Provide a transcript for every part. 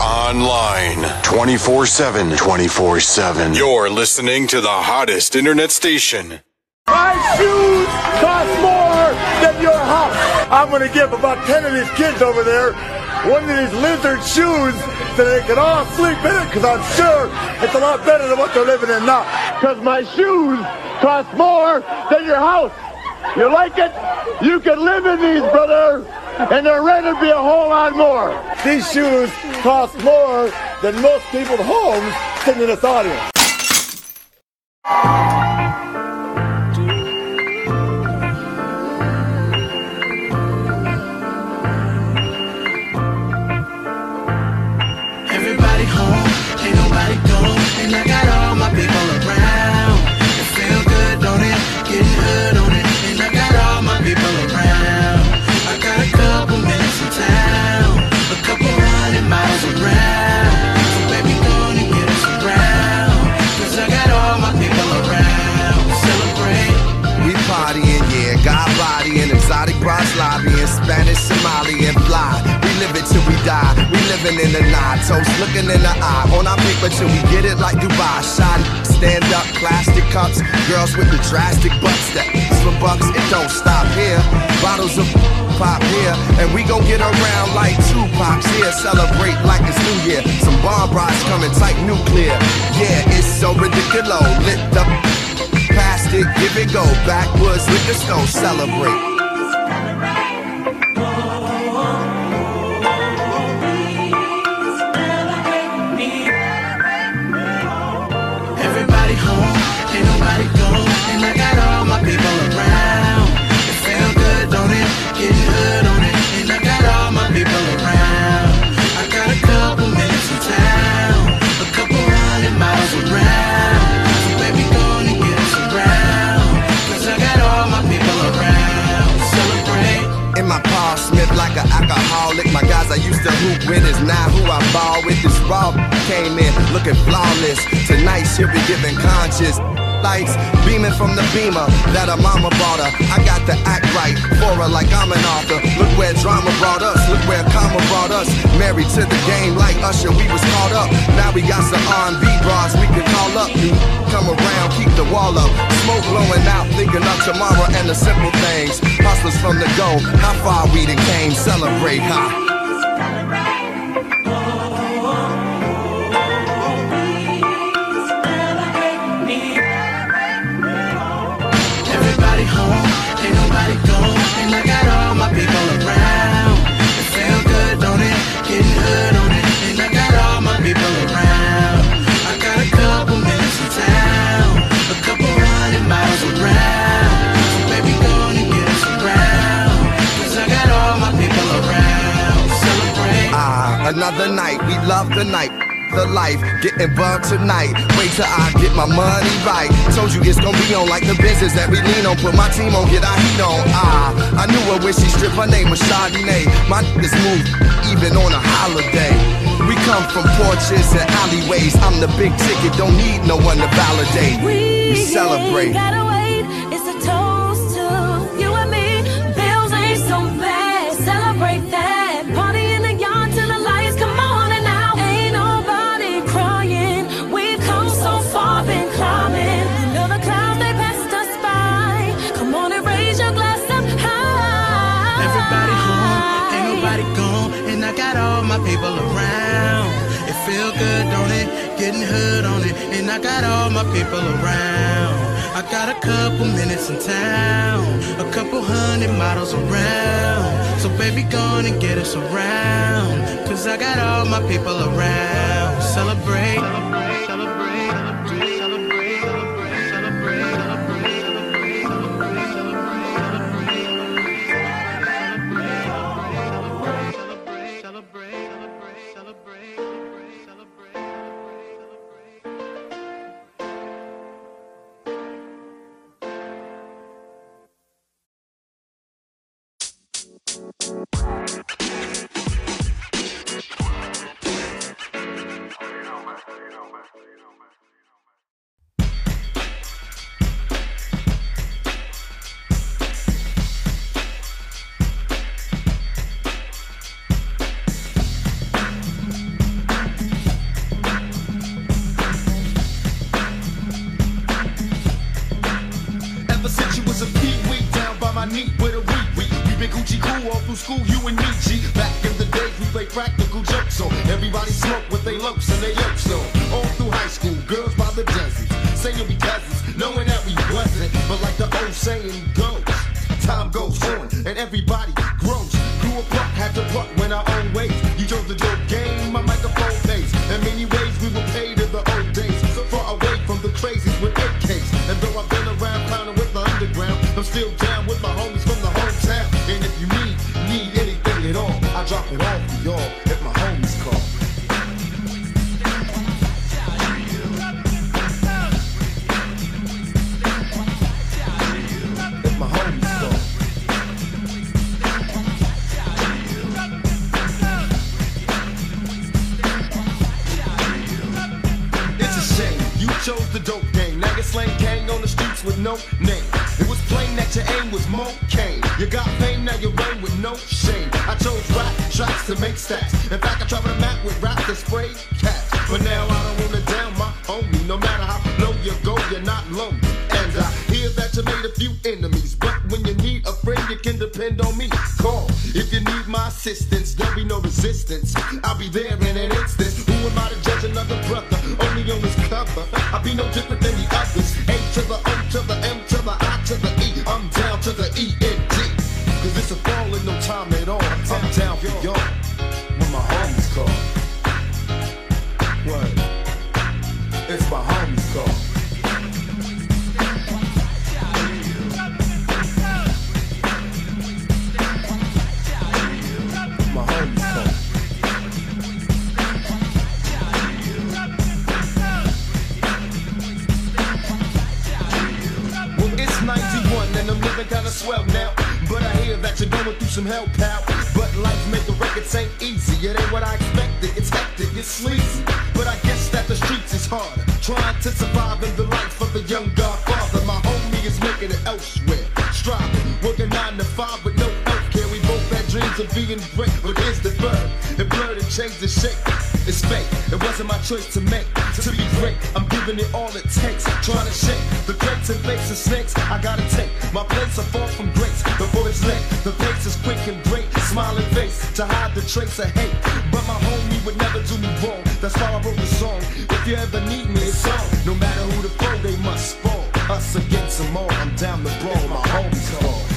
online 24 7. 24 7. You're listening to the hottest internet station. My shoes cost more than your house. I'm going to give about 10 of these kids over there one of these lizard shoes so they can all sleep in it because I'm sure it's a lot better than what they're living in now. Because my shoes cost more than your house. You like it? You can live in these, brother. And they're ready to be a whole lot more. These shoes cost more than most people's homes sitting in this audience. Die. We living in the night, toast looking in the eye. On our paper till we get it like Dubai. Shot, stand up, plastic cups, girls with the drastic butts that for bucks. It don't stop here. Bottles of pop here, and we gon' get around like two pops here. Celebrate like it's New Year. Some bomb rods coming tight nuclear. Yeah, it's so ridiculous. Lit up past it, give it go. Backwoods, liquor store, celebrate. I used to hoop with is now who I ball with. This raw came in looking flawless. Tonight she'll be giving conscious. Lights beaming from the beamer that her mama bought her. I got to act right for her like I'm an author. Look where drama brought us, look where karma brought us. Married to the game like Usher, we was caught up. Now we got some R&B bras we can call up. You come around, keep the wall up. Smoke blowing out, thinking of tomorrow and the simple things. Hustlers from the go, how far we done came, celebrate, huh? Life, getting bugged tonight. Wait till I get my money right. Told you it's gonna be on like the business that we lean on. Put my team on, get our heat on. Ah, I knew her when she stripped. my name was Chardonnay. My niggas move even on a holiday. We come from porches and alleyways. I'm the big ticket, don't need no one to validate. We celebrate. hood on it, and I got all my people around. I got a couple minutes in town, a couple hundred models around. So baby, gone and get us around, cause I got all my people around. Celebrate. celebrate, celebrate, celebrate. celebrate, celebrate, celebrate. Chose the dope game. Now you're slang gang on the streets with no name. It was plain that your aim was more cane. You got fame, now you reign with no shame. I chose rap tracks to make stacks. In fact, I travel the map with rap to spray cats. But now I don't wanna down my homie. No matter how low you go, you're not lonely. And I hear that you made a few enemies. But when you need a friend, you can depend on me. Call if you need my assistance. There'll be no resistance. I'll be there in an instant. Who am I to judge another brother? Cover. I'll be no different than the others. A to the O to the M to the I to the E. I'm down to the E E N D. Cause it's a fall in no time at all. I'm down for y'all. You're going through some hell, pal. But life making records ain't easy. It ain't what I expected. It's hectic, it's sleazy. But I guess that the streets is harder. Trying to survive in the life of a young godfather. My homie is making it elsewhere. Striving, working nine to five with no health care. We both had dreams of being great, but here's the bird. It blurred and changed the shape. It's fate. It wasn't my choice to make. To be great, giving it all it takes. Trying to shake the crates and fakes of snakes. I gotta take my place are far from grace. Before it's late, the pace is quick and great. Smiling face to hide the trace of hate. But my homie would never do me wrong. That's why I wrote the song. If you ever need me, it's on. No matter who the foe, they must fall. Us against them all. I'm down the brawl. My homies call.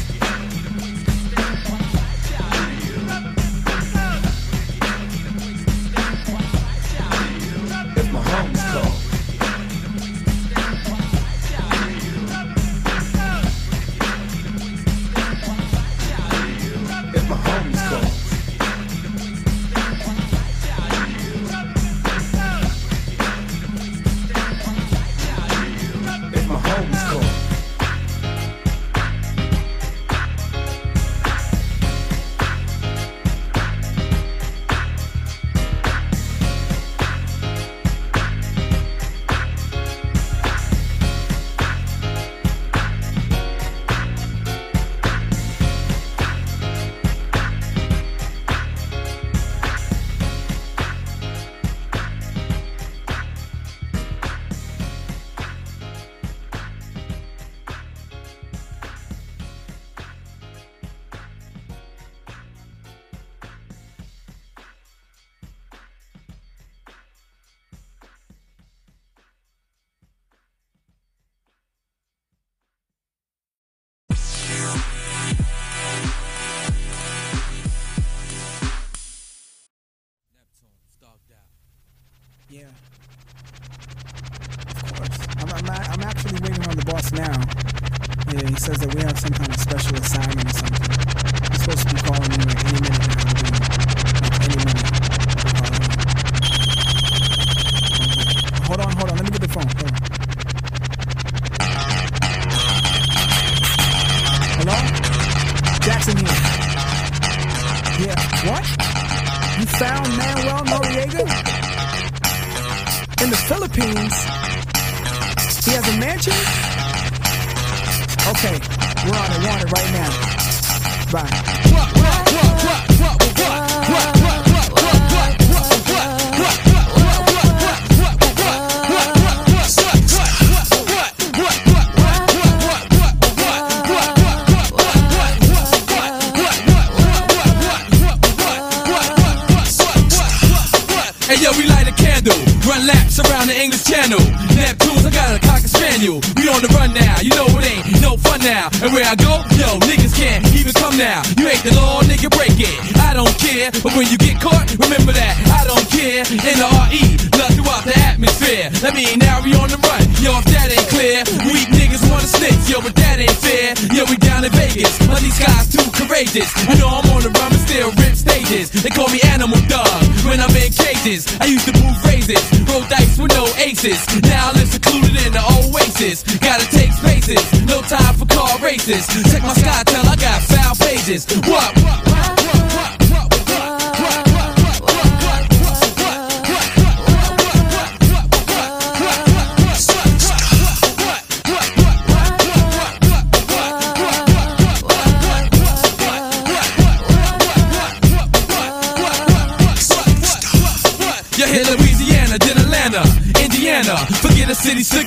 That ain't fair. Yo, we down in Vegas, but these guys too courageous. You know I'm on the run, but still rip stages. They call me Animal Dog when I'm in cages. I used to move phrases, roll dice with no aces. Now I live secluded in the oasis. Gotta take spaces, no time for car races. Check my sky, tell I got foul pages. What, what, what, what,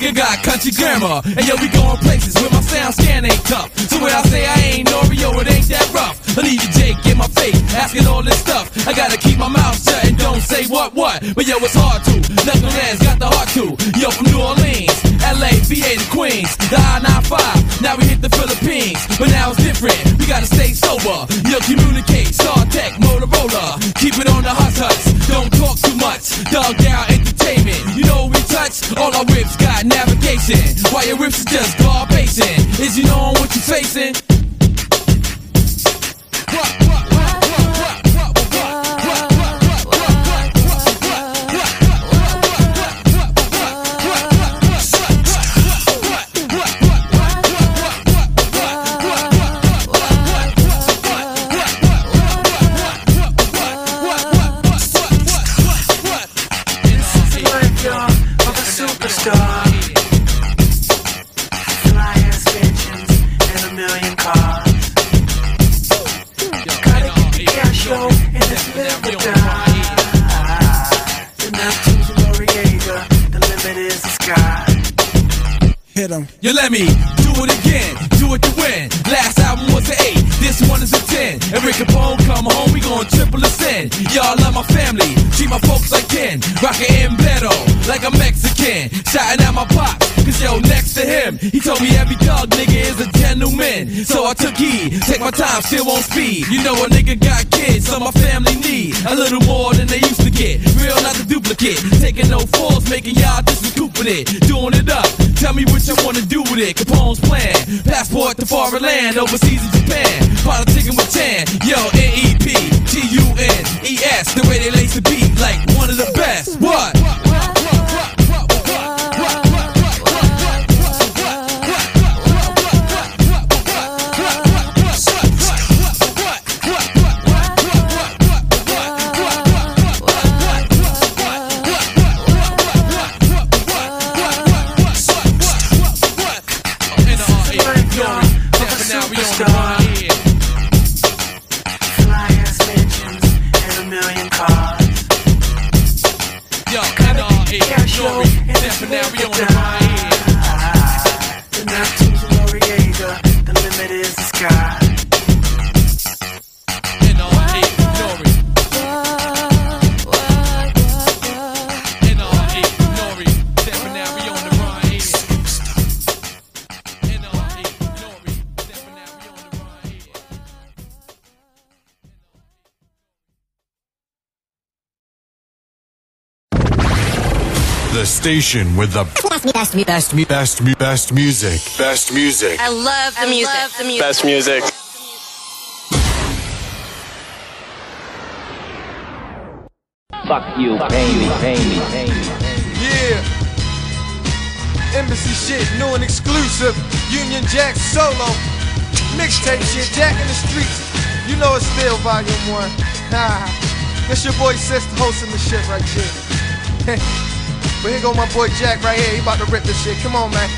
a slicker, got country grammar. And yo, we going places where my sound scan ain't tough. So when I say I ain't Oreo, it ain't that rough. I need you, Jake, in my face, asking all this stuff. I gotta keep my mouth shut and don't say what, what. But yo, it's hard to. Knuckleheads got the heart to. Yo, from New Orleans, VA to Queens, the I-95. Now we hit the Philippines, but now it's different. We gotta stay sober. Yo, communicate, StarTAC, Motorola. Keep it on the hot hush. Don't talk too much. Dog down entertainment. You know we touch. All our whips got navigation. While your whips is just garbation. Is you knowing what you facing? Shouting at my pops, cause yo, next to him, he told me every dog nigga is a gentleman. So I took heed, take my time, still on speed. You know a nigga got kids, so my family need a little more than they used to get. Real, not the duplicate. Taking no falls, making y'all it. Doing it up, tell me what you wanna do with it. Capone's plan, passport to foreign land, overseas in Japan. Politicking with Tan, yo, N-E-P, T-U-N-E-S. The way they lace the beat, like one of the now we on the ride. Station with the best, best, best, best, mu- best music. Best music. I love the music. the music. Best music. Fuck you, pay me, pay me, pay me. Yeah. Embassy shit, new and exclusive. Union Jack solo. Mixtape shit, Jack in the streets. You know it's still volume one. Nah. That's your boy Sister hosting the shit right here. but here go my boy Jack right here. He about to rip this shit. Come on, man.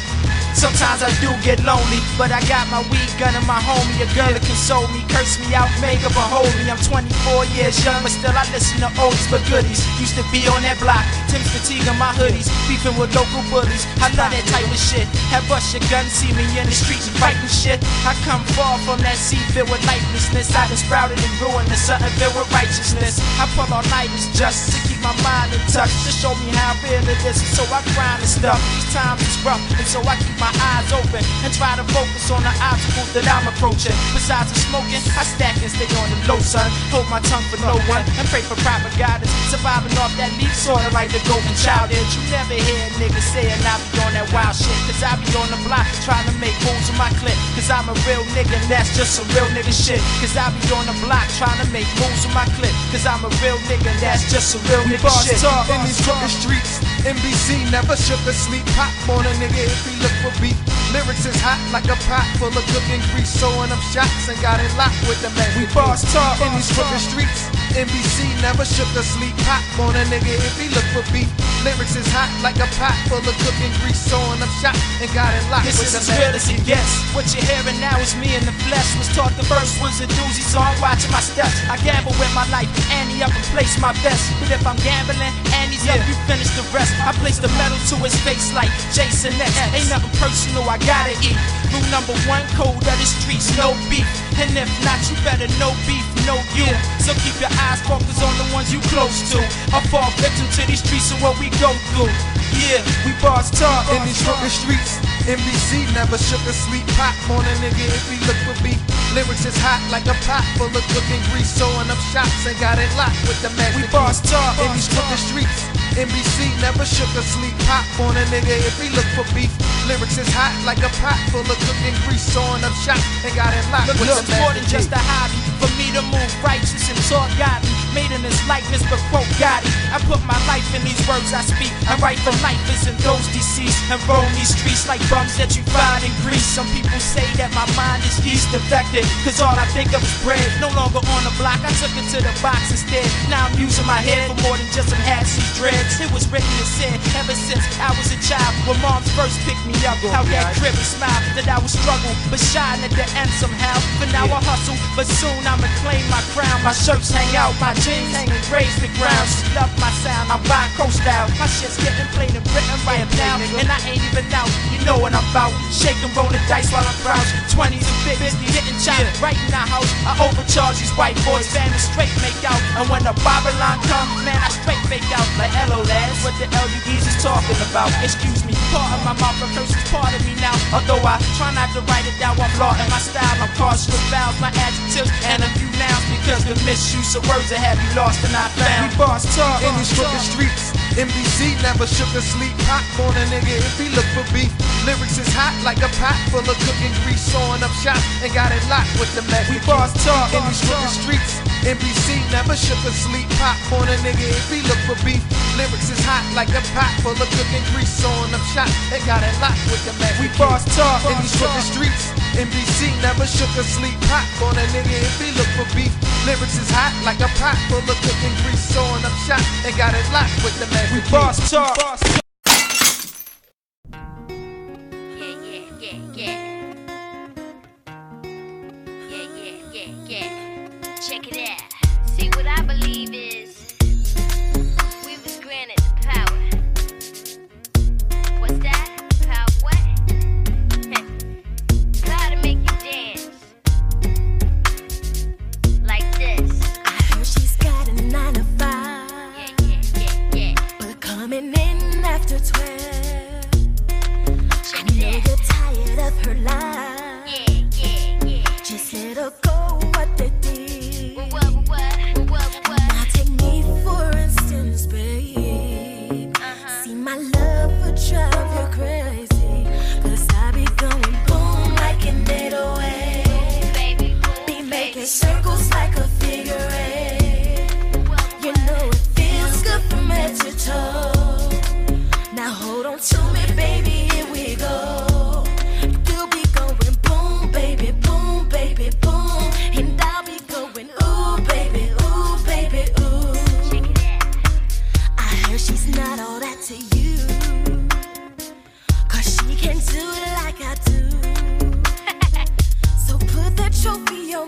Sometimes I do get lonely, but I got my weed gun and my homie. A girl to console me, curse me out, make up a hold me. I'm 24 years young, but still I listen to oldies but goodies. Used to be on that block, Tim's fatigue on my hoodies, beefing with local bullies. I love that type of shit. Have bust your gun, see me in the streets fighting shit. I come far from that sea filled with lifelessness. I done sprouted and ruined to something filled with righteousness. I pull all nighters just to keep my mind in touch, to show me how real it is. So I grind and stuff. These times is rough, and so I keep my eyes open and try to focus on the obstacles that I'm approaching. Besides the smoking, I stack and stay on the low, son. Hold my tongue for no one and pray for proper guidance. Surviving off that leaf, sorta like the golden child is. You never hear niggas saying I be on that wild shit. Cause I be on the block trying to make moves with my clip. Cause I'm a real nigga, and that's just some real nigga shit. Cause I be on the block trying to make moves with my clip. Cause I'm a real nigga, that's just some real nigga shit. in these crooked streets. NBC never shook a sleep. Pop on a nigga if he look for beat. Lyrics is hot like a pot full of cooking grease. Sewing up shots and got it locked with the man. We boss talk in these crooked streets. NBC never shook a sleep. Pop on a nigga if he look for beat. Lyrics is hot like a pot full of cooking grease. Sewing up shots and got it locked This with is the as man. real as it gets. What you're hearing now is me in the flesh. Was taught the first was a doozy, so I'm watching my steps. I gamble with my life, Annie up and place my best. But if I'm gambling, Annie's up, you finish the rest. I place the metal to his face like Jason X. Ain't nothing personal, I gotta eat. Rule number one, code of the streets, no beef. And if not, you better no beef, no you. So keep your eyes focused on the ones you close to. I fall victim to these streets and what we go through. Yeah, we boss talk in these crooked streets. NBC never shook a sleep. Pop on a nigga if he look for beat. Lyrics is hot like a pot full of cooking grease. Sewing up shots and got it locked with the magic. We boss talk. in these crooked streets. NBC never shook a sleep. Pop on a nigga if he look for beef. Lyrics is hot like a pot full of cooking grease. Sewing up shots and got it locked Look, look, it's more than just a hobby for me to move righteous and talk godly. Made in his likeness, but quote Gotti. I put my life in these words I speak. I write for life isn't those deceased and roam these streets like bums that you find in Greece. Some people say that my mind is yeast infected, cause all I think of is bread. No longer on the block, I took it to the box instead. Now I'm using my head for more than just some hats and dreads. It was written and said ever since I was a child. When moms first picked me up, how that crib and smile that I would struggle, but shine at the end somehow. For now I hustle, but soon I'ma claim my crown. My shirts hang out, my jeans hanging raised the ground. She love my sound, I'm buying coast style. My shit's getting played and written right now, and I ain't even out. You know what I'm about. Shaking, rolling dice while I'm crouched. 20s and 50s, getting shot right in the house. I overcharge these white boys, family straight make out. And when the Babylon come, man, I straight fake out. Like hello lads, what the hell is talking about? Excuse me, part of my mouth, is part of me now. Although I try not to write it down, I'm law in my style. I'm partial to vowels, my adjectives, and a few nouns because the misuse of words that have you lost and I found. We boss talk in these crooked streets. NBC never shook a sleep. Pop on a nigga if he look for beef. Lyrics is hot like a pot full of cooking grease. Sewing up shots and got it locked with the magic. We boss talk in these crooked streets. NBC never shook a sleep. Popcorn a nigga if he look for beef. Lyrics is hot like a pot full of cooking grease. Sewing up shots and got it locked with the magic. We boss talk in these crooked streets. NBC never shook a sleep. Popcorn a nigga if he look for beef. Lyrics is hot like a pot full of cooking grease. Sewing up shots and got it locked with the magic. We boss talk.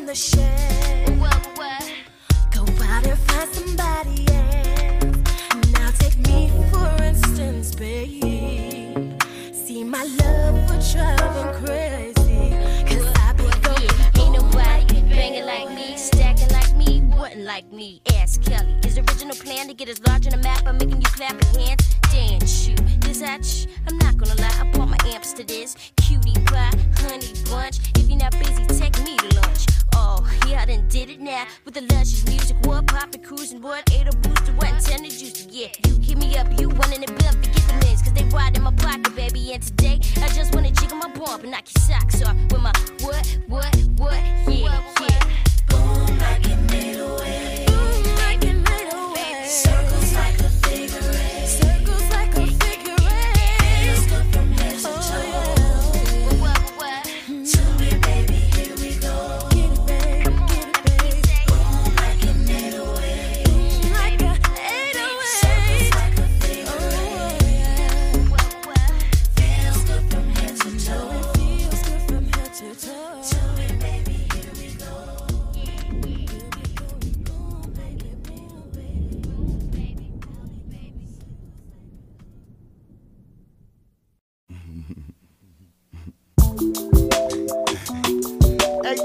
The what? Go out and find somebody else. Now take me for instance, babe. See my love drive her crazy. Cause I be going Ain't nobody banging like me, stacking like me, wouldn't like me. Ask Kelly. His original plan to get us large on the map by making you clap your hands, dance you. This touch. I'm not gonna lie, I bought my amps to this. Cutie pie, honey bunch. If you're not busy, take me to lunch. Oh, yeah, I done did it now. With the luscious music, what poppin', cruising, what? Ate a booster, what? Tender juice, yeah. You give me up, you running the bill, forget the minutes, cause they ride in my pocket, baby. And today, I just wanna jiggle my bump and knock your socks off with my what, what, what, yeah, yeah.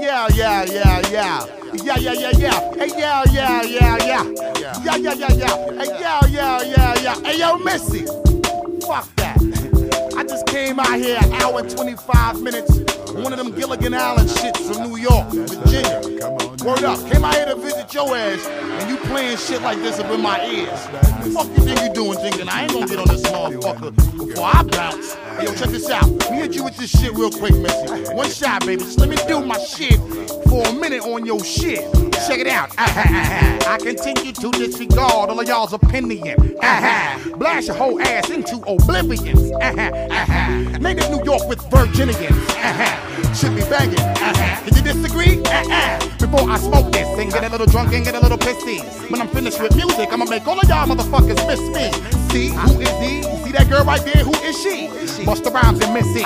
Yeah, yeah, yeah, yeah. Yeah, yeah, yeah, yeah. Hey, yeah, yeah, yeah, yeah. Yeah, yeah, yeah, yeah. Hey, yeah, yeah, yeah, yeah. Hey, yo, Missy. Fuck that. I just came out here an hour and 25 minutes. One of them Gilligan Island shits from New York, Virginia. Word up. Came out here to visit your ass, and you playing shit like this up in my ears. Fuck you think you doing thinking I ain't gonna get on this motherfucker before I bounce. Hey, yo, check this out. Me hit you with this shit real quick, Missy. One shot, baby. Just let me do my shit for a minute on your shit. Check it out. Ah, I continue to disregard all of y'all's opinion. Ah, Blast your whole ass into oblivion. Ah, Native New York with Virginians. Should be banging. Uh-huh. Did you disagree? Uh-uh. Before I smoke this and get a little drunk and get a little pissy. When I'm finished with music, I'ma make all of y'all motherfuckers miss me. See, who is he? See that girl right there? Who is she? Busta Rhymes and Missy.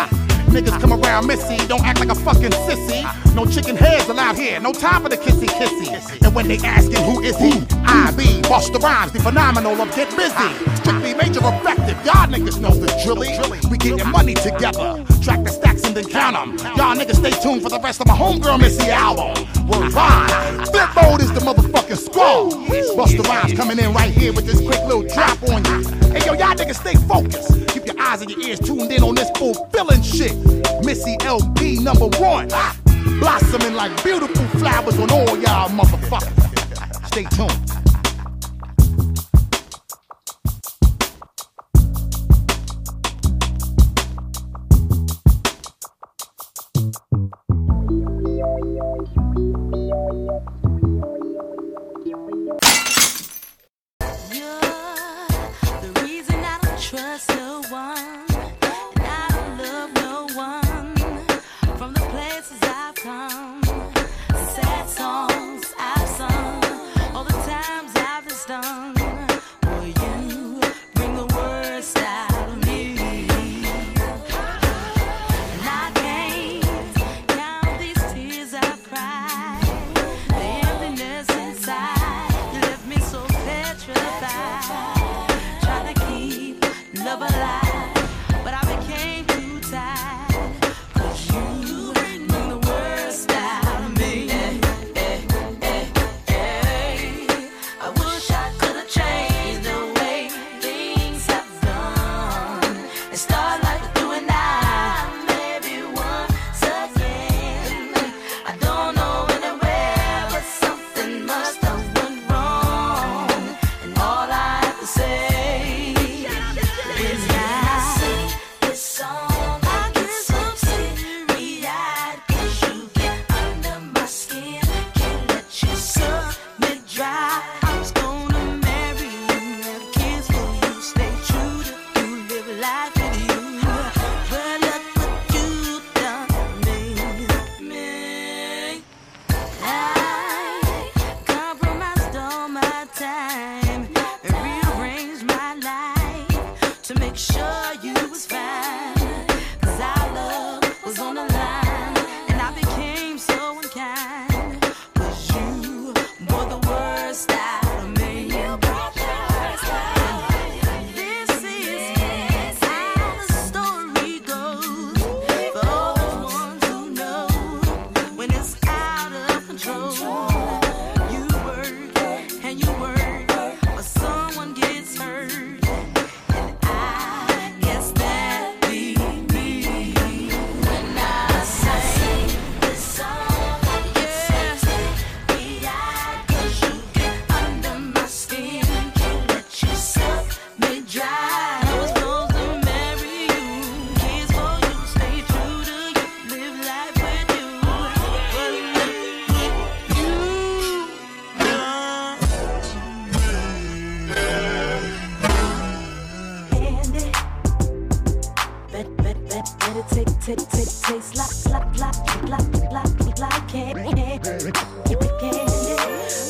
Niggas come around Missy, don't act like a fucking sissy. No chicken heads allowed here, no time for the kissy kissy. And when they asking who is he, I be Busta Rhymes, the phenomenal of Get Busy. Strictly major effective, y'all niggas know the drilly. We getting money together, track the stacks and then count 'em. Y'all niggas stay tuned for the rest of my homegirl Missy album. Rhyme. Flip mode is the motherfucking squad. Busta Rhymes coming in right here with this quick little drop on you. Hey yo, y'all niggas stay focused. Keep your eyes and your ears tuned in on this fulfilling shit. Missy LB number one. Blossoming like beautiful flowers on all y'all motherfuckers. Stay tuned.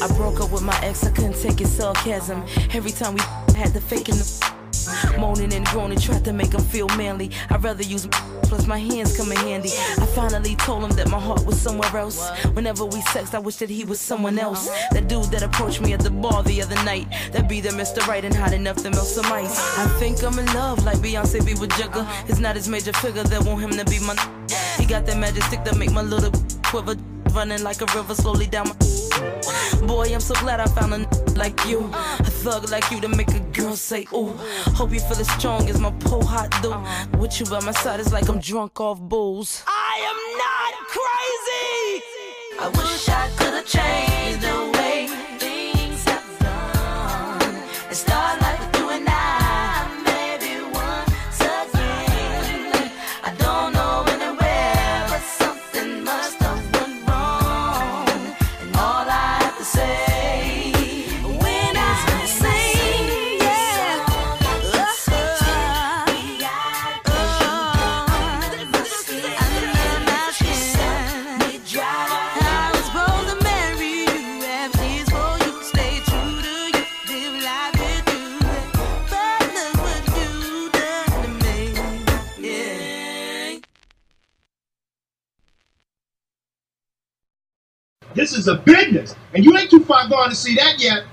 I broke up with my ex, I couldn't take his sarcasm. Every time we had to fake in the moaning and groaning, tried to make him feel manly. I'd rather use plus my hands come in handy. I finally told him that my heart was somewhere else. Whenever we sexed, I wish that he was someone else. That dude that approached me at the bar the other night, that be the Mr. Right and hot enough to melt some ice. I think I'm in love like Beyonce be with Jigga. It's not his major figure that want him to be my. He got that magic stick that make my little quiver running like a river slowly down my. Boy, I'm so glad I found a n- like you. A thug like you to make a girl say, ooh. Hope you feel as strong as my pole hot dude. With you by my side, it's like I'm drunk off booze. I am not crazy. I wish I could have changed the This is a business, and you ain't too far gone to see that yet.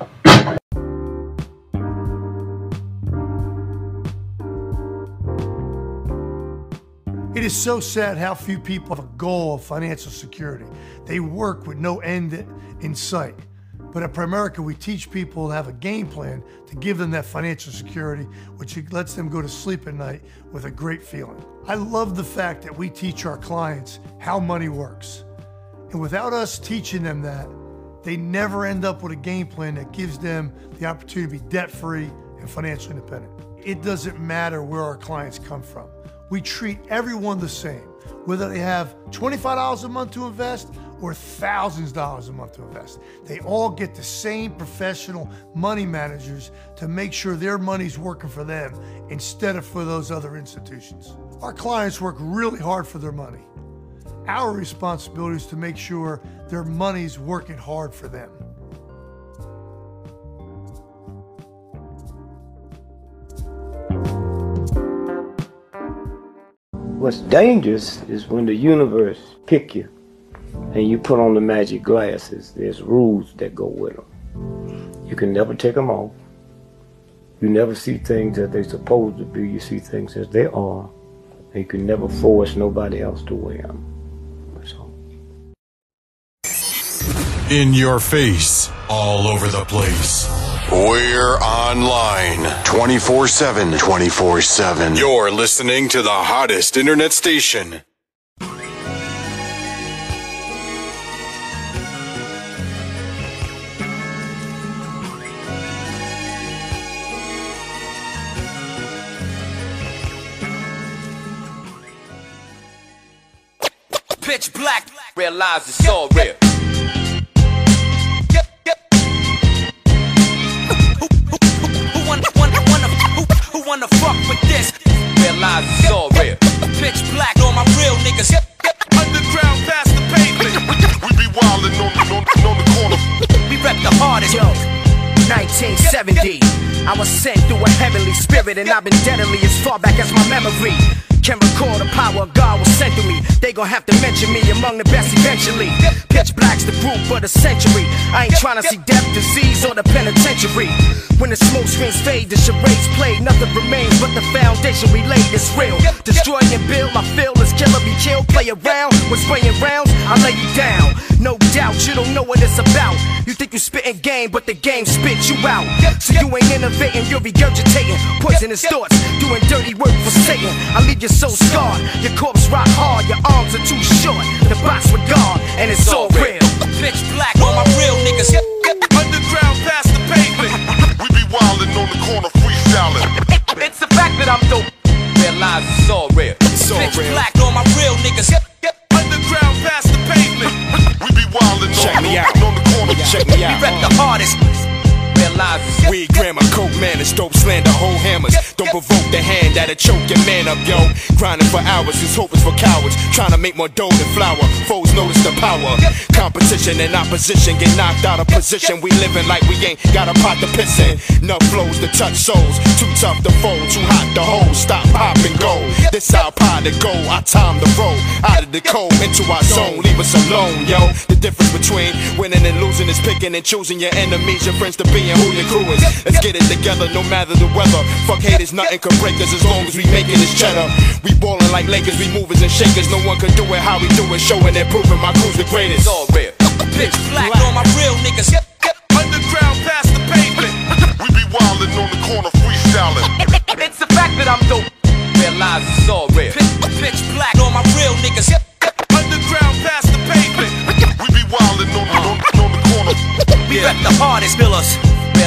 It is so sad how few people have a goal of financial security. They work with no end in sight. But at Primerica, we teach people to have a game plan to give them that financial security, which lets them go to sleep at night with a great feeling. I love the fact that we teach our clients how money works. And without us teaching them that, they never end up with a game plan that gives them the opportunity to be debt free and financially independent. It doesn't matter where our clients come from. We treat everyone the same, whether they have $25 a month to invest or thousands of dollars a month to invest. They all get the same professional money managers to make sure their money's working for them instead of for those other institutions. Our clients work really hard for their money. Our responsibility is to make sure their money's working hard for them. What's dangerous is when the universe pick you and you put on the magic glasses. There's rules that go with them. You can never take them off. You never see things as they're supposed to be. You see things as they are. And you can never force nobody else to wear them. In your face, all over the place. We're online 24 7. 24 7. You're listening to the hottest internet station. Pitch black, realize it's all real. Realize it's all real. Pitch black, all my real niggas. Underground past the pavement. We be wildin' on, on, on the corner. We rep the hardest. Yo, 1970. I was sent through a heavenly spirit, and I've been deadly as far back as my memory. Can recall the power God was sent to me. They gon' have to mention me among the best eventually. Pitch black's the group of the century. I ain't tryna see death, disease, or the penitentiary. When the smoke screens fade, the charades play. Nothing remains but the foundation we laid is real. Destroy and build, my feel is killer be killed. Play around with spraying rounds, I lay you down. No doubt you don't know what it's about. You think you spitting game, but the game spit you out. So you ain't innovating, you're regurgitating poisonous thoughts, doing dirty work for Satan. I leave you so scarred. Your corpse rock hard, your arms are too short. The box with God, and it's all real. Pitch black, all my real niggas. Underground past the pavement. We be wildin' on the corner freestyling. It's the fact that I'm dope. Realize it's all real. Pitch black, all my real niggas. Underground past the pavement. We be wildin' Check on, me on, out. on the corner. Check me out. We rep the hardest. realizes weed, grammar, coke, man, it's dope slander, whole hammers. Don't provoke the hand that'll choke your man up, yo. Grinding for hours, his hope is for cowards. Trying to make more dough than flour. Foes notice the power. Competition and opposition get knocked out of position. We living like we ain't got a pot to piss in. Enough flows to touch souls. Too tough to fold, too hot to hold. Stop, pop, and go. This our pie to go. I time the road out of the cold into our zone. Leave us alone, yo. The difference between winning and losing is picking and choosing your enemies, your friends to be, and who your crew is. Let's get it together, no matter the weather. Fuck haters, nothing can break us as long as we making this cheddar. We ballin' like Lakers, we movers and shakers. No one can do it how we do it, showing and proving my crew's the greatest. All rare. Pitch black on my real niggas. Underground past the pavement. We be wildin' on the corner freestyling. It's the fact that I'm dope. Realize it's all rare. Pitch black on my real niggas. Underground past the pavement. We be wildin' on the, on, on the corner. We rep the hardest billers.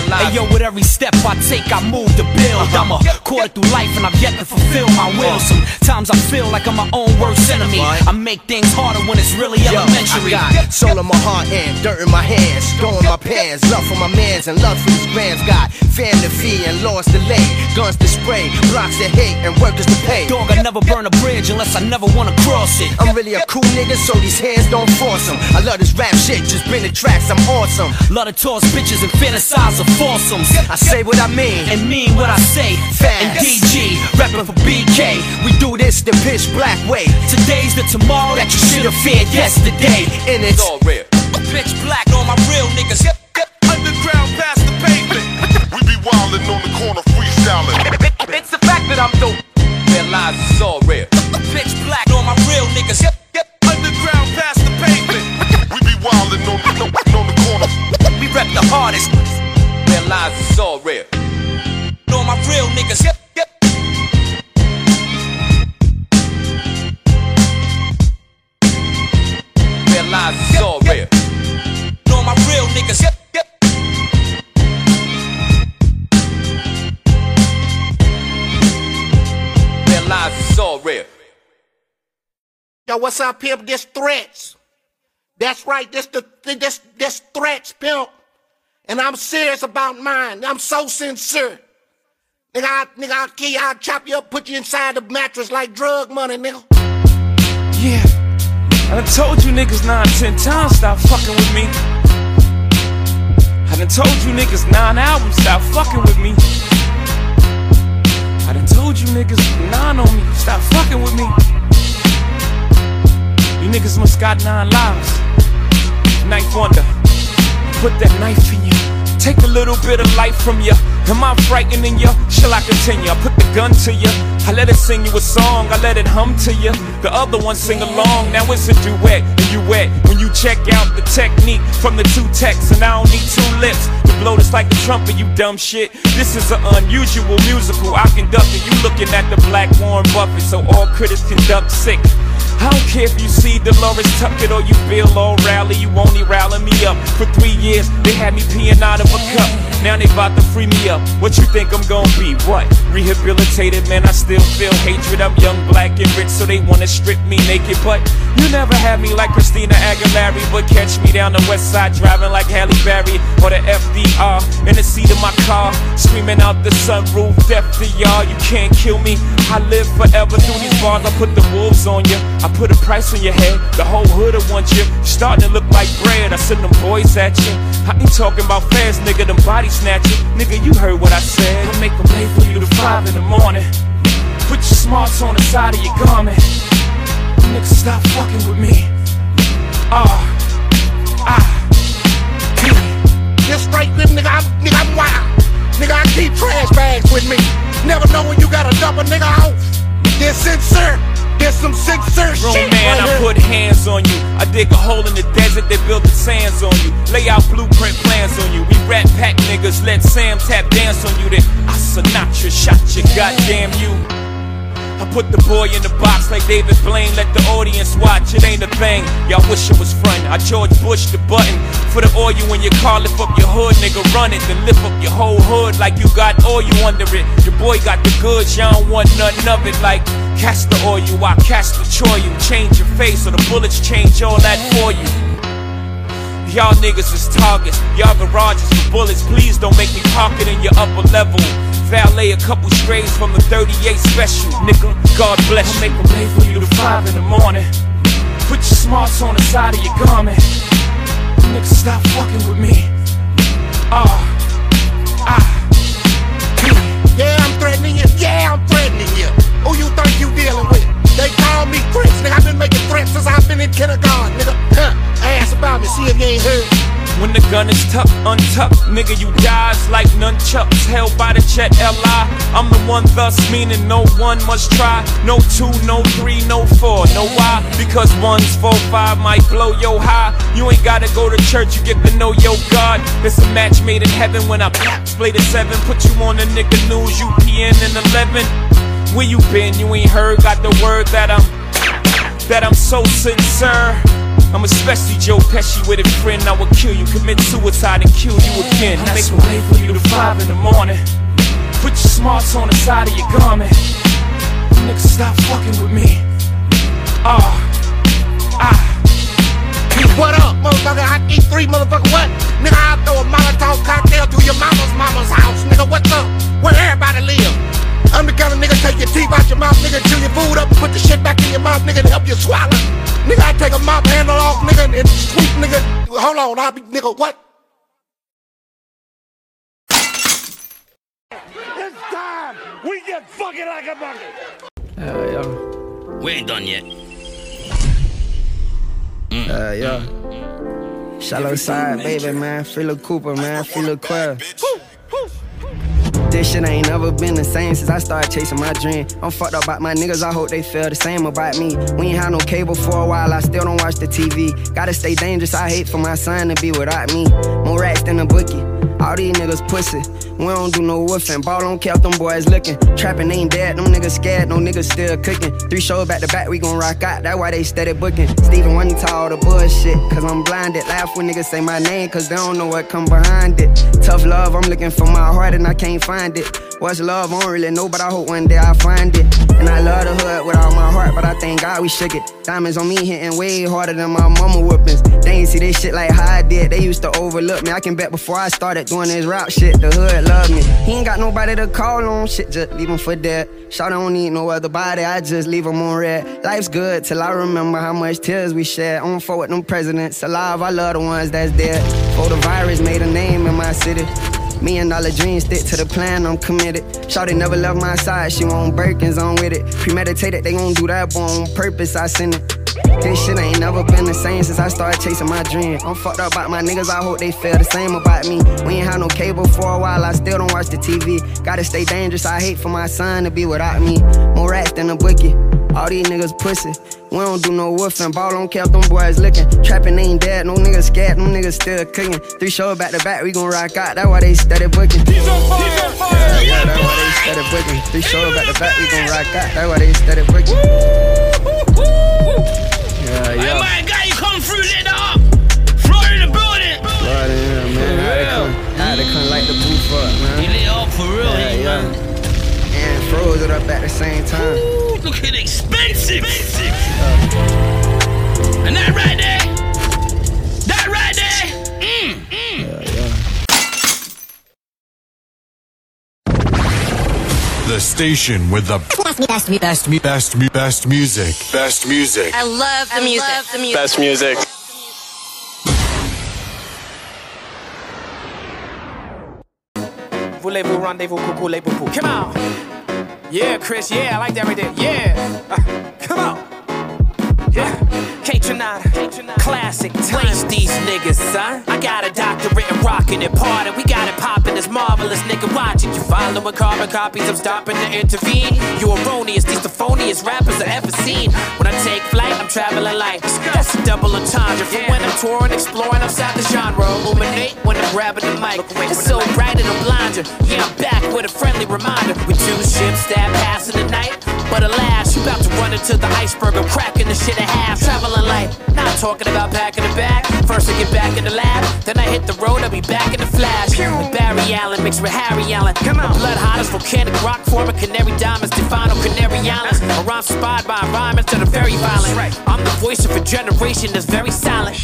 Hey yo, with every step I take, I move to build. Uh-huh. I'm a quarter through life and I've yet to fulfill my will. Uh-huh. Sometimes I feel like I'm my own worst enemy. I make things harder when it's really Yo, elementary. I got soul in my heart and dirt in my hands. Throwing my pants, love for my mans and love for these grands. Got fan to and laws to lay. Guns to spray, blocks to hate and workers to pay. Dog, I never burn a bridge unless I never wanna cross it. I'm really a cool nigga, so these hands don't force them. I love this rap shit, just bring the tracks, I'm awesome. Love to toss bitches and fantasize of foursomes. I say what I mean and mean what I say. Fast. And DG, rapping for BK. We do this the pitch black way. Today's the tomorrow that you should have feared yesterday. And it's all real. Pitch black on my real niggas. Underground past the pavement. We be wildin' on the corner freestyling. It's the fact that I'm dope. Realize it's all my real niggas. Realize it's all rare. On my real niggas. Realize it's all rare. Yo, what's up, pimp? This threats. That's right, this the this this threats, pimp. And I'm serious about mine. I'm so sincere. Nigga, I, nigga, I'll kill you, I'll chop you up, put you inside the mattress like drug money, nigga. Yeah. I done told you niggas nine, ten times stop fucking with me. I done told you niggas nine albums stop fucking with me. I done told you niggas nine on me stop fucking with me. You niggas must got nine lives. Knife wonder. Put that knife in you. Take a little bit of life from you. Am I frightening you? Shall I continue? I put the gun to you. I let it sing you a song. I let it hum to you. The other one sing along. Now it's a duet and you wet. When you check out the technique from the two texts, and I don't need two lips to blow this like a trumpet. You dumb shit. This is an unusual musical. I conduct it. You looking at the black Warren Buffett, so all critics conduct sick. I don't care if you see Dolores Tucker or you Bill O'Reilly, you only rally me up. For three years, they had me peeing out of a cup. Now they about to free me up. What you think I'm gonna be? What? Rehabilitated, man, I still feel hatred. I'm young, black, and rich, so they wanna strip me naked. But you never had me like Christina Aguilera, but catch me down the west side driving like Halle Berry or the FDR in the seat of my car, screaming out the sunroof, death to y'all. You can't kill me. I live forever through these bars. I put the wolves on you. I put a price on your head. The whole hood will want you. Starting to look like bread. I send them boys at you. I ain't talking about fast, nigga. Them body snatchers. Nigga, you heard what I said. I make them late for you to five in the morning. Put your smarts on the side of your garment. Nigga, stop fucking with me. Ah, ah, This straight nigga, I'm, nigga, I'm wild. Nigga, I keep trash bags with me. Never know when you gotta dump a nigga off. This sincere. There's some Grown shit man, right I put hands on you. I dig a hole in the desert, they build the sands on you. Lay out blueprint plans on you. We rat pack niggas, let Sam tap dance on you. Then I Sinatra shot you, goddamn you. I put the boy in the box like David Blaine, let the audience watch. It ain't a thing. Y'all wish it was fun. I George Bush the button for the oil in your car. Lift up your hood, nigga, run it. Then lift up your whole hood like you got oil under it. Your boy got the goods, y'all don't want nothing of it. Like catch the oil, you I catch the choil. You change your face, or the bullets change all that for you. Y'all niggas is targets, y'all garages for bullets. Please don't make me park it in your upper level. Valet a couple strays from the 38 special, nigga. God bless you. I'll make them late for you to 5 in the morning. Put your smarts on the side of your garment. Nigga, stop fucking with me. Ah, ah. Yeah, I'm threatening you. Yeah, I'm threatening you. Who you think you dealing with? They call me threats, nigga. I've been making threats since I've been in kindergarten, nigga. Huh. Ask about me, see if you ain't heard. When the gun is tucked, untucked, nigga, you dies like nunchucks held by the Jet Li. I'm the one, thus meaning no one must try. No two, no three, no four. No why? Because one's four, five might blow yo high. You ain't gotta go to church, you get to know your God. It's a match made in heaven when I play the seven. Put you on the nigga news, UPN and 11. Where you been? You ain't heard, got the word that I'm that I'm so sincere. I'm especially Joe Pesci with a friend. I would kill you, commit suicide, and kill you again. I Make a way for you to five in the morning. Put your smarts on the side of your garment. Nigga, stop fucking with me. Ah, ah. What up, motherfucker? I eat three motherfucker what? Nigga, I'll throw a Molotov cocktail to your mama's mama's house. Nigga, what's up? Where everybody live? I'm the kind of nigga take your teeth out your mouth, nigga, chew your food up and put the shit back in your mouth, nigga, to help you swallow. Nigga, I take a mop handle off, nigga, and sweep, nigga. Hold on, I'll be, nigga, what? It's time we get fucking like a bucket. Hell uh, yeah. We ain't done yet. Uh, yeah. Shallow side, baby, man. Free Lil Cooper, man. Free Lil Quell. This shit ain't never been the same since I started chasing my dream. I'm fucked up about my niggas, I hope they feel the same about me. We ain't had no cable for a while, I still don't watch the TV. Gotta stay dangerous, I hate for my son to be without me. More rats than a bookie. All these niggas pussy. We don't do no woofing. Ball don't care them boys looking. Trapping ain't dead, them niggas scared, no niggas still cooking. Three shows back to back, we gon' rock out. That's why they steady booking. Steven to all the bullshit, cause I'm blinded. Laugh when niggas say my name, cause they don't know what come behind it. Tough love, I'm looking for my heart and I can't find it. What's love? I don't really know, but I hope one day I find it. And I love the hood with all my heart, but I thank God we shook it. Diamonds on me hitting way harder than my mama whoopings. They ain't see this shit like how I did. They used to overlook me. I can bet before I started doing this rap shit, the hood love me. He ain't got nobody to call on, shit, just leave him for dead. Shout don't need no other body, I just leave him on red. Life's good till I remember how much tears we shed. On for with them presidents alive, I love the ones that's dead. For the virus made a name in my city. Million dollar dreams, stick to the plan, I'm committed. Shawty never left my side, she want Birkins on with it. Premeditated, they gon' do that, but on purpose, I send it. This shit ain't never been the same since I started chasing my dream. I'm fucked up about my niggas, I hope they feel the same about me. We ain't had no cable for a while, I still don't watch the TV. Gotta stay dangerous, I hate for my son to be without me. More rats than a bookie. All these niggas pussy. We don't do no woofing. Ball don't care if them boys looking. Trapping ain't dead. No niggas scared. Them niggas still cooking. Three shows back to back. We gon' rock out. That's why they steady booking. Yeah, yeah, that's why they steady booking. Three shows back to back. We gon' rock out. That's why they steady booking. Yeah, Hey, yeah. my guy, you come through, lit up. Floor in the building. Blood in here, man. How they come, how they come light the booth up, man. He lit up for real, Yeah, he, yeah. man. And froze it up at the same time. Ooh, look at it, expensive. And that right there, The station with the best, best, best, best, best music. Best music. I love the music. Love the music. Best music. Voulez-vous rendezvous, coucou les poupous? Come on. Yeah, Chris, yeah, I like that right there. Yeah. Uh, come on. Yeah. Kaytranada, classic Waste these niggas, son. I got a doctorate in rockin' and party. We got it poppin', this marvelous, nigga. Watch it. You following carbon copies, I'm stopping to intervene. You erroneous, these the phoniest rappers I ever seen. When I take flight, I'm traveling light. That's a double entendre. For when I'm touring, exploring outside the genre. Illuminate when I'm grabbing the mic. It's so bright it'll blind you. Yeah, I'm back with a friendly reminder. We two ships that pass in the night. But alas, you about to run into the iceberg. I'm cracking the shit in half. Traveling light, not talking about packing the bag. First I get back in the lab, then I hit the road. I'll be back in the flash. With Barry Allen mixed with Harry Allen. Come on, blood hot as volcanic rock forming canary diamonds, Stefano Canary Islands. A rhyme inspired by environments that are very violent. I'm the voice of a generation that's very silent.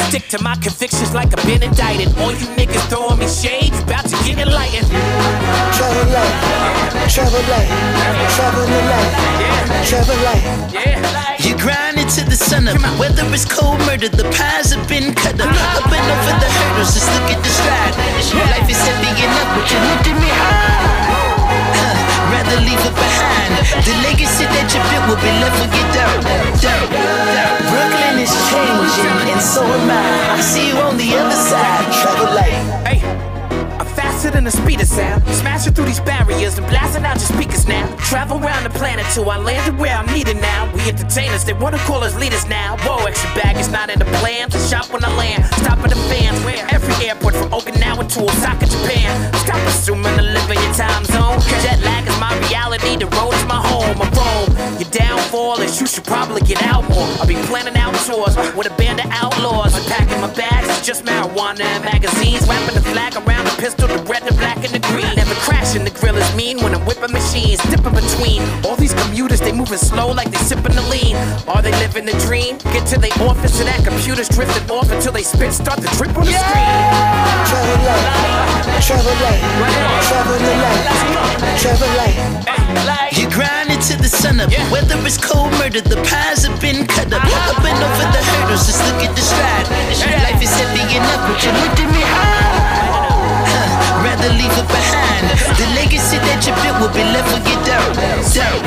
I stick to my convictions like I've been indicted. All you niggas throwing me shade, you about to get enlightened. Travel light, travel light, travel the light, travel light. You grind it to the sun up. Whether it's cold murder, the pies have been cut up. Uh-huh. Up and over the hurdles, just look at the stride. Life is heavy enough, but you looked at me high. Rather leave it behind. The legacy that you built will be left down, down, down. Brooklyn is changing, and so am I. I see you on the other side. Travel light. Hey, I'm faster than the speed of sound. Smashing through these barriers and blasting out your speakers now. Travel around the planet till I landed where I'm needed now. We entertainers, they wanna call us leaders now. Whoa, extra baggage not in the plan. To shop when I land, stop at the fans. Where airport from Okinawa to Osaka, Japan. Stop assuming to live in your time zone. Jet lag is my reality, the road is my home. I roam. Your downfall is you should probably get out more. I'll be planning out tours with a band of outlaws. I'm packing my bags, it's just marijuana and magazines. Wrapping the flag around the pistol, the red, the black, and the green. Never crashing, the grill is mean when I'm whipping machines. Dipping between all these they moving slow like they sipping the lean. Are they living the dream? Get to the office and that computer's drifting off until they spit start to drip on the screen. Travel light, travel light, travel the light, travel light. You grind it to the sun up. Whether it's cold murder, the pies have been cut up. Uh-huh. Up and over the hurdles, just look at the stride. Life is heavy enough, but you looked at me high. Rather leave it behind. The legacy that you built will be left with you down, down, down.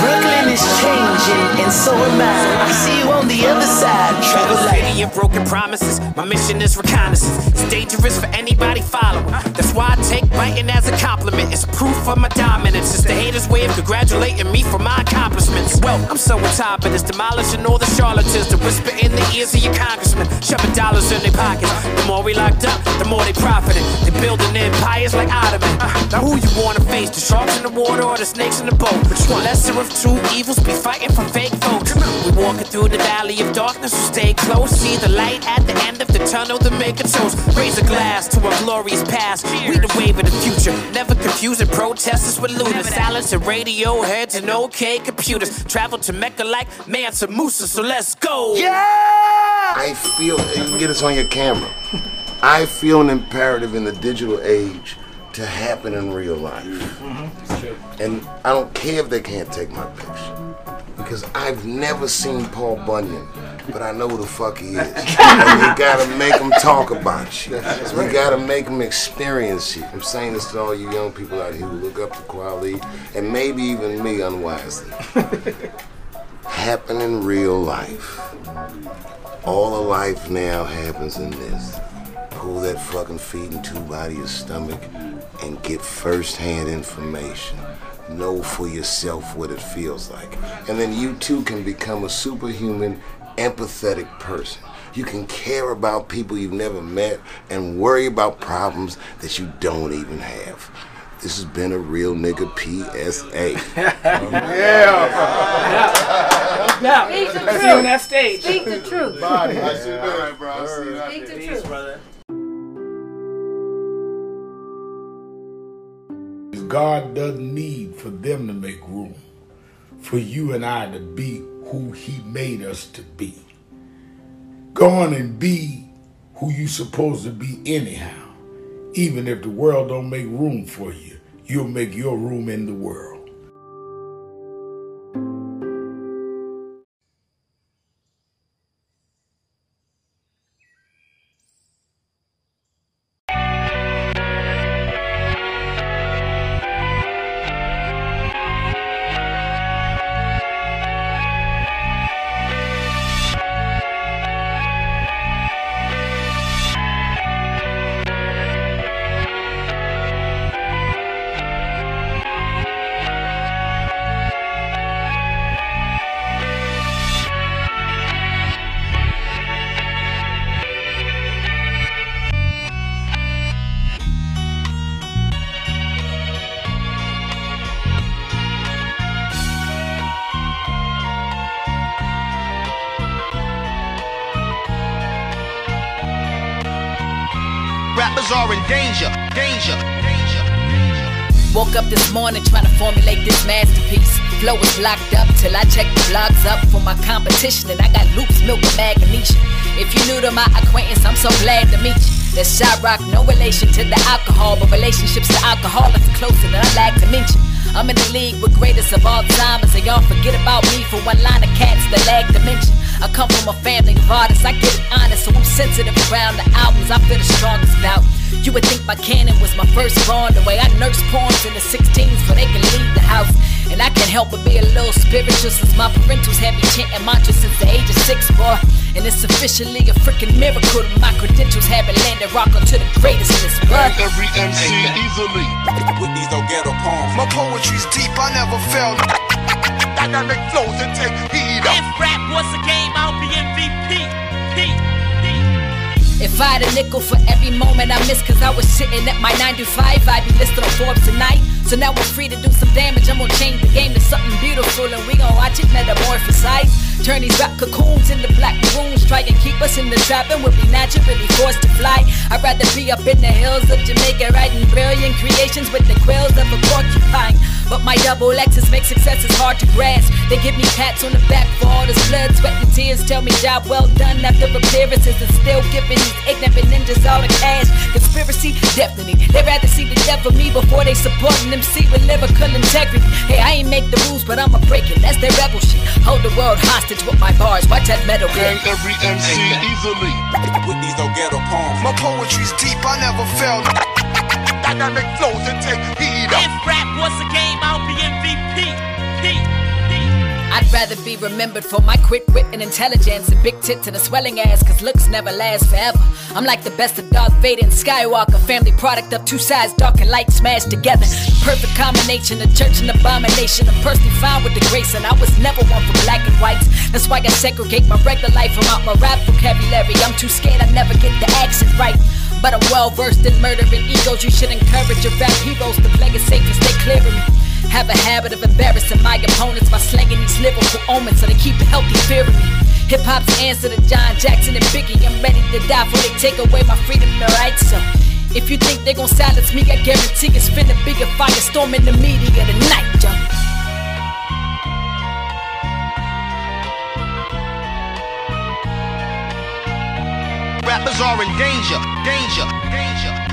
Brooklyn is changing, and so am I. I see you on the other side. Travel light. Of broken promises. My mission is reconnaissance. It's dangerous for anybody following. That's why I take biting as a compliment. It's proof of my dominance. It's the haters' way of congratulating me for my accomplishments. Well, I'm so on top of this, demolishing all the charlatans that whisper in the ears of your congressmen, shoving dollars in their pockets. The more we locked up, the more they profited. They building empires like Ottoman. Now who you wanna face? The sharks in the water or the snakes in the boat? Which one? Lesser of two evils be fighting for fake votes. We walking through the valley of darkness, so stay close. See the light at the end of the tunnel to make a toast. Raise a glass to our glorious past. We the wave of the future. Never confusing protesters with looters. Silence and radio heads and okay computers. Travel to Mecca like Mansa Musa, so let's go. Yeah! I feel, you can get this on your camera. I feel an imperative in the digital age to happen in real life. Mm-hmm. And I don't care if they can't take my picture. Because I've never seen Paul Bunyan, but I know who the fuck he is. and you gotta make him talk about you. You gotta make him experience you. I'm saying this to all you young people out here who look up to Kweli, and maybe even me unwisely. Happen in real life. All of life now happens in this. Pull that fucking feeding tube out of your stomach and get first-hand information. Know for yourself what it feels like. And then you too can become a superhuman, empathetic person. You can care about people you've never met and worry about problems that you don't even have. This has been a real nigga PSA. Yeah. Speak the truth. See you on that stage. Speak the truth. Body. I see that, bro. I see that. Speak the truth. God doesn't need for them to make room for you and I to be who He made us to be. Go on and be who you supposed to be anyhow. Even if the world don't make room for you, you'll make your room in the world. Up this morning trying to formulate this masterpiece. Flow is locked up till I check the blogs up for my competition, and I got loops, milk, and magnesia. If you new to my acquaintance, I'm so glad to meet you. That's shot rock, no relation to the alcohol, but relationships to alcohol are closer than I like to mention. I'm in the league with greatest of all time, and so y'all forget about me for one line of cats that lag come from a family of artists, I get it honest, so I'm sensitive around the albums I feel the strongest about. You would think my canon was my first born, the way I nurse poems in the 16s so they can leave the house. And I can't help but be a little spiritual since my parentals had me chanting mantras since the age of six, boy. And it's officially a freaking miracle that my credentials haven't landed rock onto the greatest list, bruh. Every MC easily. With these no ghetto poems. My poetry's deep, I never felt. Dynamic flows and take heed. If rap was a game, I'll be MVP. If I had a nickel for every moment I missed, cause I was sitting at my 9 to 5, I'd be listed on Forbes tonight. So now we're free to do some damage. I'm gonna change the game to something beautiful, and we gon' watch it metamorphosize. Turn these rap cocoons into black maroons. Try and keep us in the trap, and we'll be naturally forced to fly. I'd rather be up in the hills of Jamaica, writing brilliant creations with the quills of a porcupine. But my double X's make successes hard to grasp. They give me pats on the back for all this blood, sweat, and tears. Tell me job well done after appearances, and still giving these ignorant ninjas all the cash. Conspiracy, definitely. They'd rather see the death of me before they support an MC with lyrical integrity. Hey, I ain't make the rules, but I'ma break it. That's their rebel shit. Hold the world hostage with my bars. Watch that metal Bang every MC easily. With these no ghetto poems. My poetry's deep, I never felt. Dynamic flows and take heed. If rap was a game, I'll be MVP. Rather be remembered for my quick wit and intelligence and big tits and a swelling ass, cause looks never last forever. I'm like the best of Darth Vader and Skywalker, family product of two sides, dark and light smashed together. Perfect combination of church and abomination. I'm personally fine with the grace, and I was never one for black and whites. That's why I segregate my regular life from out my rap vocabulary. I'm too scared I never get the accent right. But I'm well versed in murdering egos. You should encourage your rap heroes to play it safe and stay clear of me. Have a habit of embarrassing my opponents by slanging these lyrical omens so they keep a healthy fear of me. Hip hop's answer to John Jackson and Biggie. I'm ready to die before they take away my freedom and rights. So if you think they gon' silence me, I guarantee it's finna be a firestorm in the media tonight, yo. Rappers are in danger, danger, danger.